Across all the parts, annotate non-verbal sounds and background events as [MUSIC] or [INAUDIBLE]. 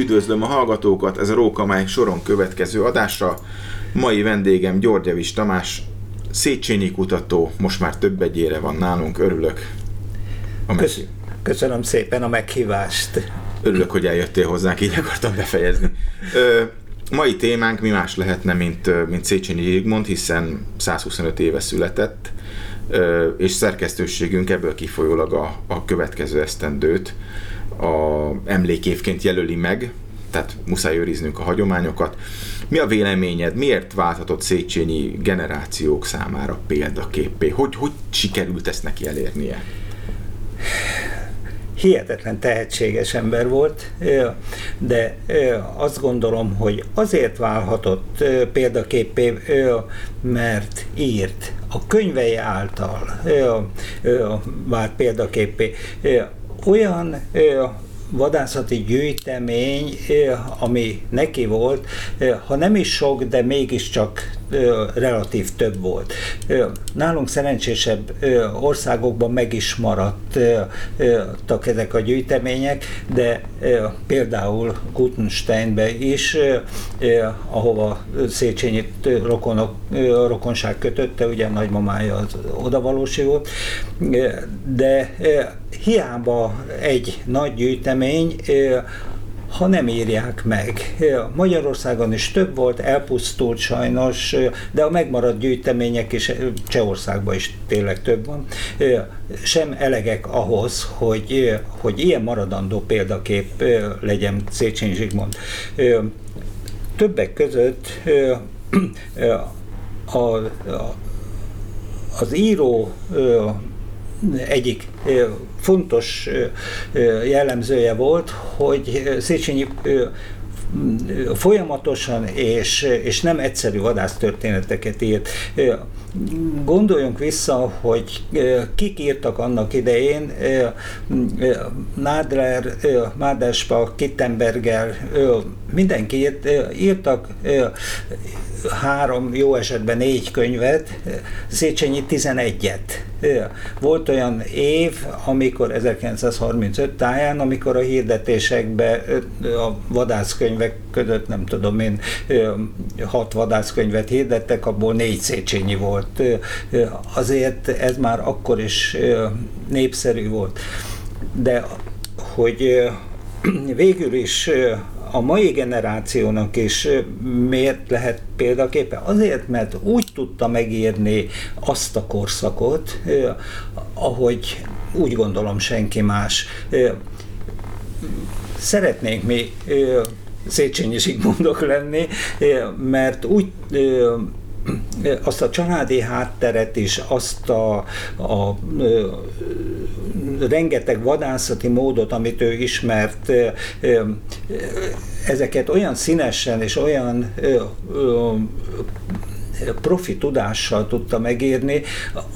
Üdvözlöm a hallgatókat, ez a Rókamály soron következő adásra. Mai vendégem Györgyevics Tamás, Széchenyi kutató, most már több egyére van nálunk, örülök. A Kösz, köszönöm szépen a meghívást. Örülök, hogy eljöttél hozzánk, így akartam befejezni. Ö, mai témánk mi más lehetne, mint, mint Széchenyi Zsigmond, hiszen 125 éve született, és szerkesztőségünk ebből kifolyólag a, a következő esztendőt a emlékévként jelöli meg, tehát muszáj őriznünk a hagyományokat. Mi a véleményed, miért válthatott Széchenyi generációk számára példaképé? Hogy, hogy sikerült ezt neki elérnie? hihetetlen tehetséges ember volt, de azt gondolom, hogy azért válhatott példaképé, mert írt. A könyvei által vált példaképé. Olyan vadászati gyűjtemény, ami neki volt, ha nem is sok, de mégiscsak relatív több volt. Nálunk szerencsésebb országokban meg is maradtak ezek a gyűjtemények, de például Gutensteinbe is, ahova Széchenyi rokonok, rokonság kötötte, ugye nagymamája az odavalósi volt, de hiába egy nagy gyűjtemény, ha nem írják meg. Magyarországon is több volt, elpusztult sajnos, de a megmaradt gyűjtemények is Csehországban is tényleg több van, sem elegek ahhoz, hogy, hogy ilyen maradandó példakép legyen Széchenyi Zsigmond. Többek között a, a, az író egyik fontos jellemzője volt, hogy Széchenyi folyamatosan és, és nem egyszerű vadásztörténeteket írt. Gondoljunk vissza, hogy kik írtak annak idején, Nadler, Mádespa, Kittenberger, mindenki írt, írtak három, jó esetben négy könyvet, Széchenyi 11-et. Volt olyan év, amikor 1935 táján, amikor a hirdetésekbe a vadászkönyvek között, nem tudom én, hat vadászkönyvet hirdettek, abból négy Széchenyi volt. Azért ez már akkor is népszerű volt. De hogy [CLEARS THROAT] végül is a mai generációnak is miért lehet példaképe? Azért, mert úgy tudta megírni azt a korszakot, ahogy úgy gondolom senki más. Szeretnénk mi Széchenyi Zsigmondok lenni, mert úgy azt a családi hátteret is, azt a, a rengeteg vadászati módot, amit ő ismert, ezeket olyan színesen és olyan profi tudással tudta megírni,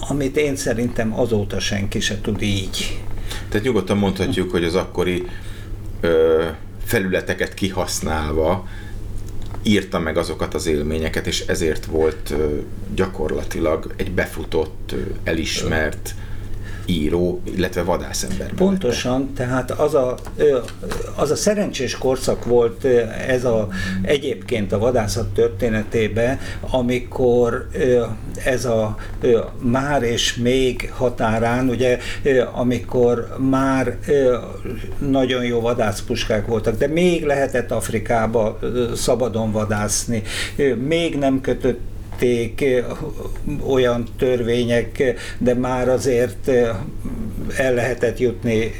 amit én szerintem azóta senki se tud így. Tehát nyugodtan mondhatjuk, hogy az akkori ö, felületeket kihasználva írta meg azokat az élményeket, és ezért volt gyakorlatilag egy befutott, elismert író, illetve vadászember. Pontosan, mellette. tehát az a, az a szerencsés korszak volt ez a, egyébként a vadászat történetében, amikor ez a már és még határán, ugye, amikor már nagyon jó vadászpuskák voltak, de még lehetett Afrikába szabadon vadászni, még nem kötött tették olyan törvények, de már azért el lehetett jutni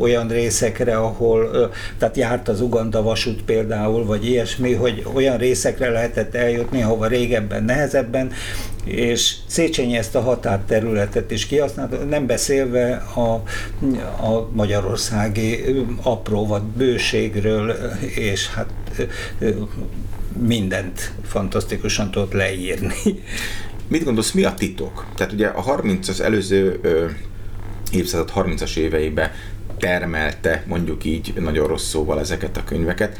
olyan részekre, ahol, tehát járt az Uganda vasút például, vagy ilyesmi, hogy olyan részekre lehetett eljutni, ahova régebben nehezebben, és Széchenyi ezt a határterületet is kihasználta, nem beszélve a, a magyarországi apró vagy bőségről, és hát mindent fantasztikusan tudott leírni. [LAUGHS] Mit gondolsz, mi a titok? Tehát ugye a 30 az előző ö, évszázad 30-as éveibe termelte, mondjuk így nagyon rossz szóval ezeket a könyveket.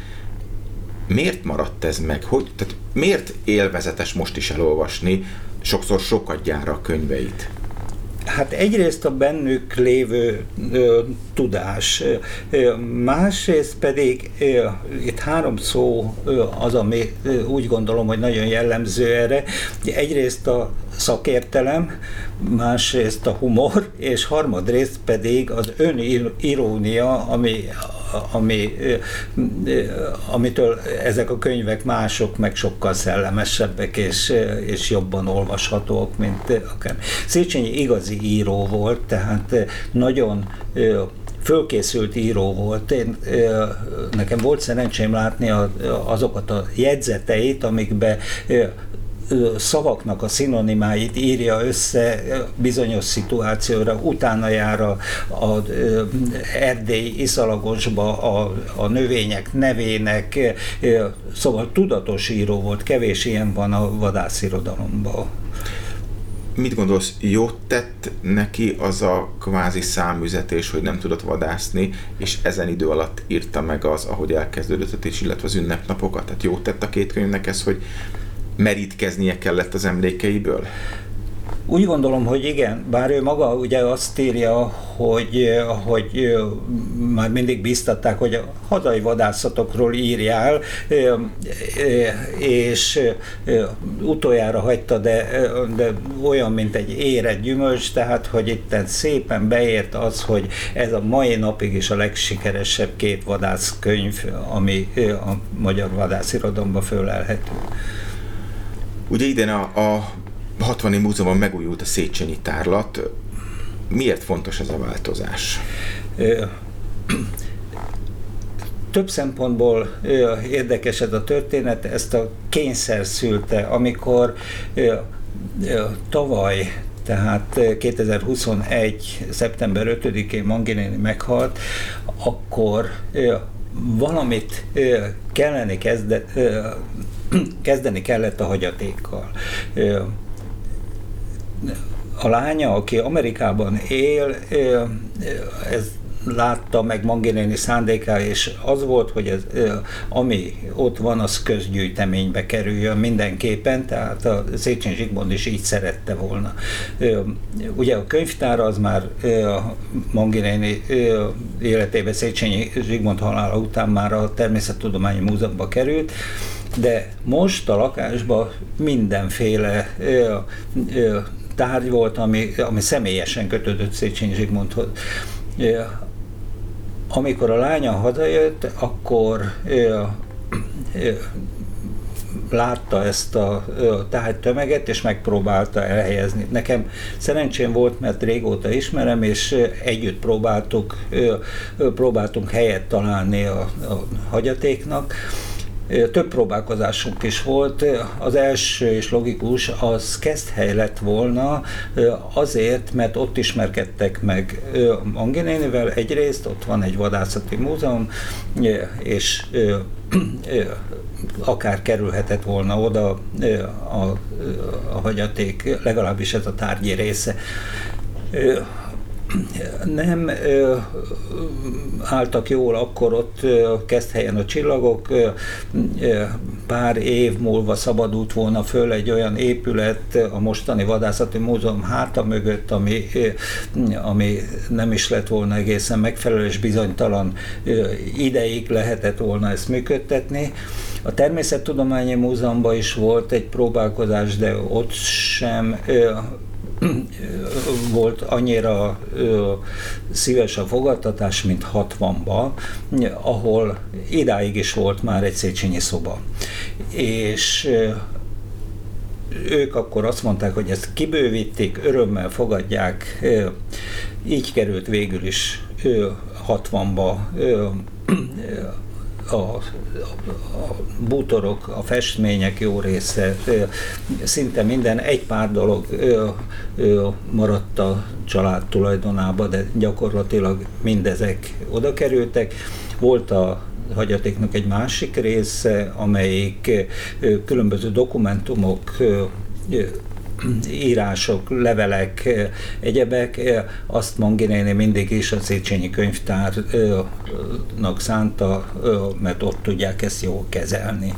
Miért maradt ez meg? Hogy, tehát miért élvezetes most is elolvasni, sokszor sokat gyára a könyveit? Hát egyrészt a bennük lévő ö, tudás, ö, másrészt pedig ö, itt három szó ö, az, ami ö, úgy gondolom, hogy nagyon jellemző erre. Egyrészt a szakértelem, másrészt a humor, és harmadrészt pedig az önirónia, ami ami, amitől ezek a könyvek mások, meg sokkal szellemesebbek és, és jobban olvashatóak, mint akár. Széchenyi igazi író volt, tehát nagyon fölkészült író volt. Én, nekem volt szerencsém látni azokat a jegyzeteit, amikbe szavaknak a szinonimáit írja össze bizonyos szituációra, utána jár a, a erdély iszalagosba a, a növények nevének, szóval tudatos író volt, kevés ilyen van a vadászirodalomban. Mit gondolsz, jót tett neki az a kvázi számüzetés, hogy nem tudott vadászni, és ezen idő alatt írta meg az, ahogy elkezdődött, és illetve az ünnepnapokat? Tehát jót tett a két könyvnek ez, hogy merítkeznie kellett az emlékeiből? Úgy gondolom, hogy igen, bár ő maga ugye azt írja, hogy, hogy már mindig biztatták, hogy a hazai vadászatokról írjál, és utoljára hagyta, de, de olyan, mint egy érett gyümölcs, tehát, hogy itt szépen beért az, hogy ez a mai napig is a legsikeresebb két vadászkönyv, ami a magyar vadászirodalomban fölelhető. Ugye idén a, a 60. múzeumban megújult a Széchenyi tárlat. Miért fontos ez a változás? Több szempontból érdekes ez a történet, ezt a kényszer szülte, amikor tavaly tehát 2021. szeptember 5-én Manginéni meghalt, akkor valamit kellene kezde, [CLEARS THROAT] kezdeni kellett a hagyatékkal. A lánya, aki Amerikában él, ez látta meg Manginéni szándéká, és az volt, hogy ez, ami ott van, az közgyűjteménybe kerüljön mindenképpen, tehát a Széchenyi Zsigmond is így szerette volna. Ugye a könyvtár az már Manginéni életébe Széchenyi Zsigmond halála után már a Természettudományi Múzeumba került, de most a lakásban mindenféle ö, ö, tárgy volt, ami, ami személyesen kötődött Széchenyi Zsigmondhoz. Amikor a lánya hazajött, akkor ö, ö, látta ezt a tehát tömeget, és megpróbálta elhelyezni. Nekem szerencsém volt, mert régóta ismerem, és együtt próbáltuk, próbáltunk helyet találni a, a hagyatéknak, több próbálkozásunk is volt. Az első és logikus, az Keszthely lett volna azért, mert ott ismerkedtek meg Anginénivel egyrészt, ott van egy vadászati múzeum, és akár kerülhetett volna oda a, a, a hagyaték, legalábbis ez a tárgyi része nem ö, álltak jól akkor ott kezd helyen a csillagok, ö, ö, pár év múlva szabadult volna föl egy olyan épület a mostani vadászati múzeum háta mögött, ami, ö, ami nem is lett volna egészen megfelelő és bizonytalan ö, ideig lehetett volna ezt működtetni. A Természettudományi Múzeumban is volt egy próbálkozás, de ott sem ö, volt annyira ö, szíves a fogadtatás, mint 60-ban, ahol idáig is volt már egy Széchenyi szoba. És ők akkor azt mondták, hogy ezt kibővítik, örömmel fogadják, így került végül is 60-ba a, a, bútorok, a festmények jó része, szinte minden, egy pár dolog maradt a család tulajdonába, de gyakorlatilag mindezek oda kerültek. Volt a hagyatéknak egy másik része, amelyik különböző dokumentumok írások, levelek, egyebek, azt Manginéni mindig is a Széchenyi könyvtárnak szánta, mert ott tudják ezt jól kezelni.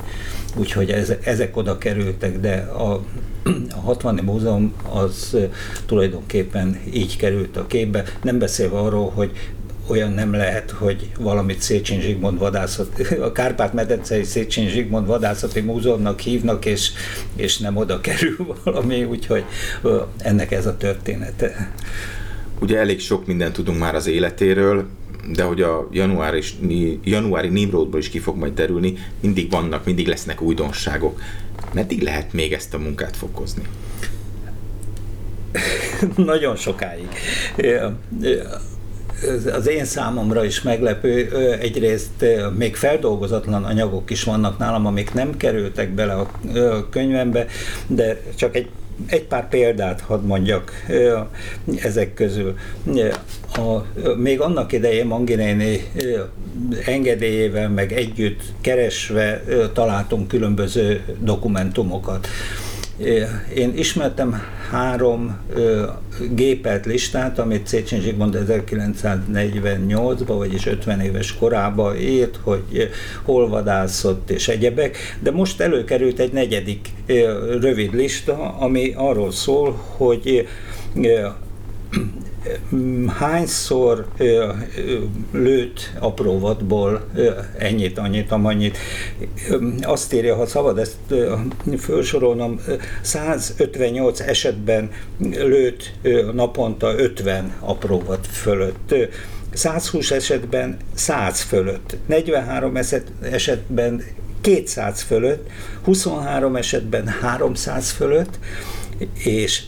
úgyhogy ezek oda kerültek, de a, a 60 múzeum az tulajdonképpen így került a képbe, nem beszélve arról, hogy olyan nem lehet, hogy valamit Széchenyi Zsigmond vadászat, [LAUGHS] a Kárpát-medencei Széchenyi Zsigmond vadászati múzeumnak hívnak, és, és nem oda kerül [LAUGHS] valami, úgyhogy ennek ez a története. Ugye elég sok mindent tudunk már az életéről, de hogy a januári, januári Nimrodból is ki fog majd derülni, mindig vannak, mindig lesznek újdonságok. Meddig lehet még ezt a munkát fokozni? [LAUGHS] Nagyon sokáig az én számomra is meglepő, egyrészt még feldolgozatlan anyagok is vannak nálam, amik nem kerültek bele a könyvembe, de csak egy egy pár példát hadd mondjak ezek közül. A, még annak idején Manginéni engedélyével meg együtt keresve találtunk különböző dokumentumokat. Én ismertem három ö, gépelt listát, amit Széchenyi Zsigmond 1948-ban, vagyis 50 éves korában írt, hogy hol vadászott és egyebek, de most előkerült egy negyedik rövid lista, ami arról szól, hogy hányszor lőtt apróvatból ennyit, annyit, amannyit. Azt írja, ha szabad ezt felsorolnom, 158 esetben lőtt naponta 50 apróvat fölött. 120 esetben 100 fölött, 43 esetben 200 fölött, 23 esetben 300 fölött, és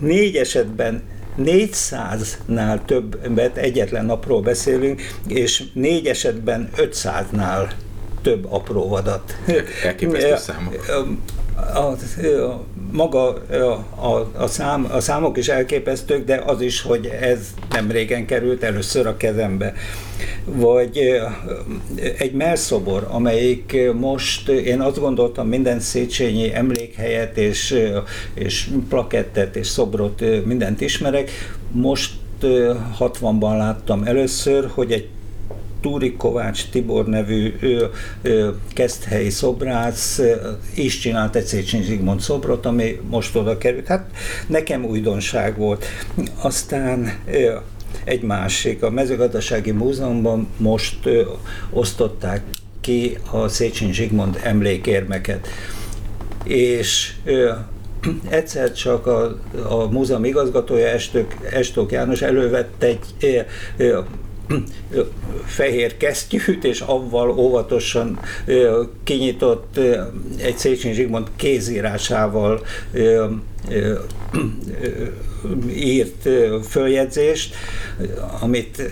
négy esetben 400-nál többet egyetlen napról beszélünk, és négy esetben 500-nál több apró vadat. Elképesztő [LAUGHS] számok. A, a, maga a, a, szám, a számok is elképesztők, de az is, hogy ez nem régen került először a kezembe. Vagy egy melszobor, amelyik most, én azt gondoltam, minden Széchenyi emlékhelyet és, és plakettet és szobrot mindent ismerek, most 60-ban láttam először, hogy egy Túri Kovács Tibor nevű ő, ő, keszthelyi szobrász is csinált egy Széchenyi Zsigmond szobrot, ami most oda került. Hát nekem újdonság volt. Aztán egy másik, a mezőgazdasági múzeumban most ö, osztották ki a Széchenyi Zsigmond emlékérmeket. És ö, egyszer csak a, a múzeum igazgatója Estök, Estók János elővett egy fehér kesztyűt, és avval óvatosan kinyitott egy Széchenyi Zsigmond kézírásával írt följegyzést, amit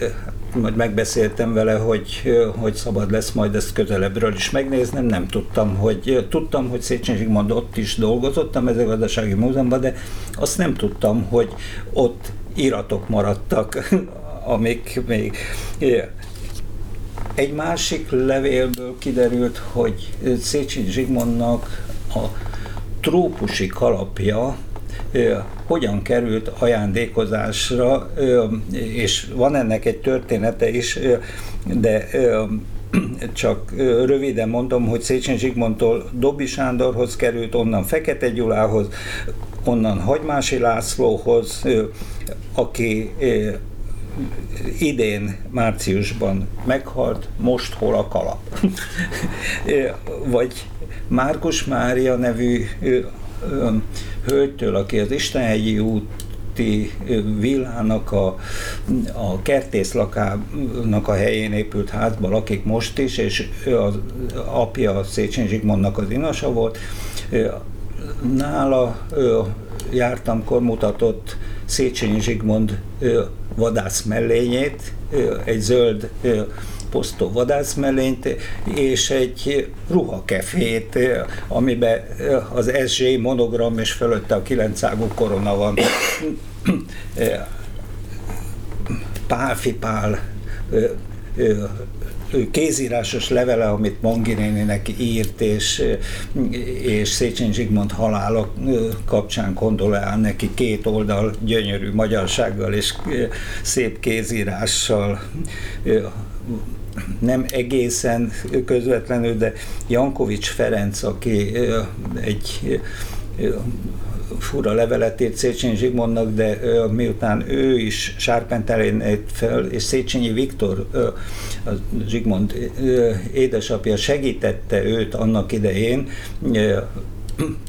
majd megbeszéltem vele, hogy, hogy szabad lesz majd ezt közelebbről is megnéznem. Nem tudtam, hogy tudtam, hogy Széchenyi Zsigmond ott is dolgozott a mezőgazdasági múzeumban, de azt nem tudtam, hogy ott iratok maradtak amik még egy másik levélből kiderült, hogy Széchenyi Zsigmondnak a trópusi kalapja hogyan került ajándékozásra, és van ennek egy története is, de [CLEARS THROAT] csak röviden mondom, hogy Széchenyi Zsigmondtól Dobbi Sándorhoz került, onnan Fekete Gyulához, onnan Hagymási Lászlóhoz, aki idén márciusban meghalt, most hol a kalap. [LAUGHS] Vagy Márkus Mária nevű hölgytől, aki az Istenhegyi út villának a, a kertészlakának a helyén épült házban lakik most is, és az apja Széchenyi Zsigmondnak az inasa volt. Nála jártam, mutatott Széchenyi Zsigmond vadász mellényét, egy zöld posztó vadászmellényt, és egy ruhakefét, amiben az SZ monogram és fölötte a kilencágú korona van. Pálfi Pál kézírásos levele, amit Manginéninek írt, és, és Széchenyi Zsigmond halála kapcsán kondolál neki két oldal gyönyörű magyarsággal és szép kézírással. Nem egészen közvetlenül, de Jankovics Ferenc, aki egy fura levelet írt Széchenyi Zsigmondnak, de miután ő is Sárpentelén fel, és Széchenyi Viktor, a Zsigmond édesapja segítette őt annak idején,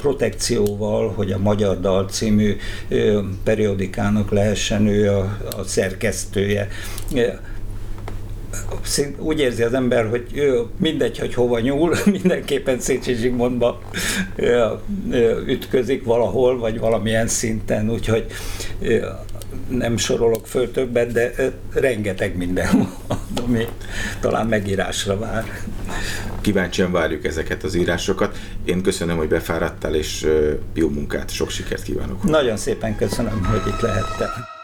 protekcióval, hogy a Magyar Dal című periodikának lehessen ő a, a szerkesztője úgy érzi az ember, hogy mindegy, hogy hova nyúl, [LAUGHS] mindenképpen Széchenyi Zsigmondba ütközik valahol, vagy valamilyen szinten, úgyhogy nem sorolok föl többet, de rengeteg minden van, ami talán megírásra vár. Kíváncsian várjuk ezeket az írásokat. Én köszönöm, hogy befáradtál, és jó munkát, sok sikert kívánok. Nagyon szépen köszönöm, hogy itt lehettem.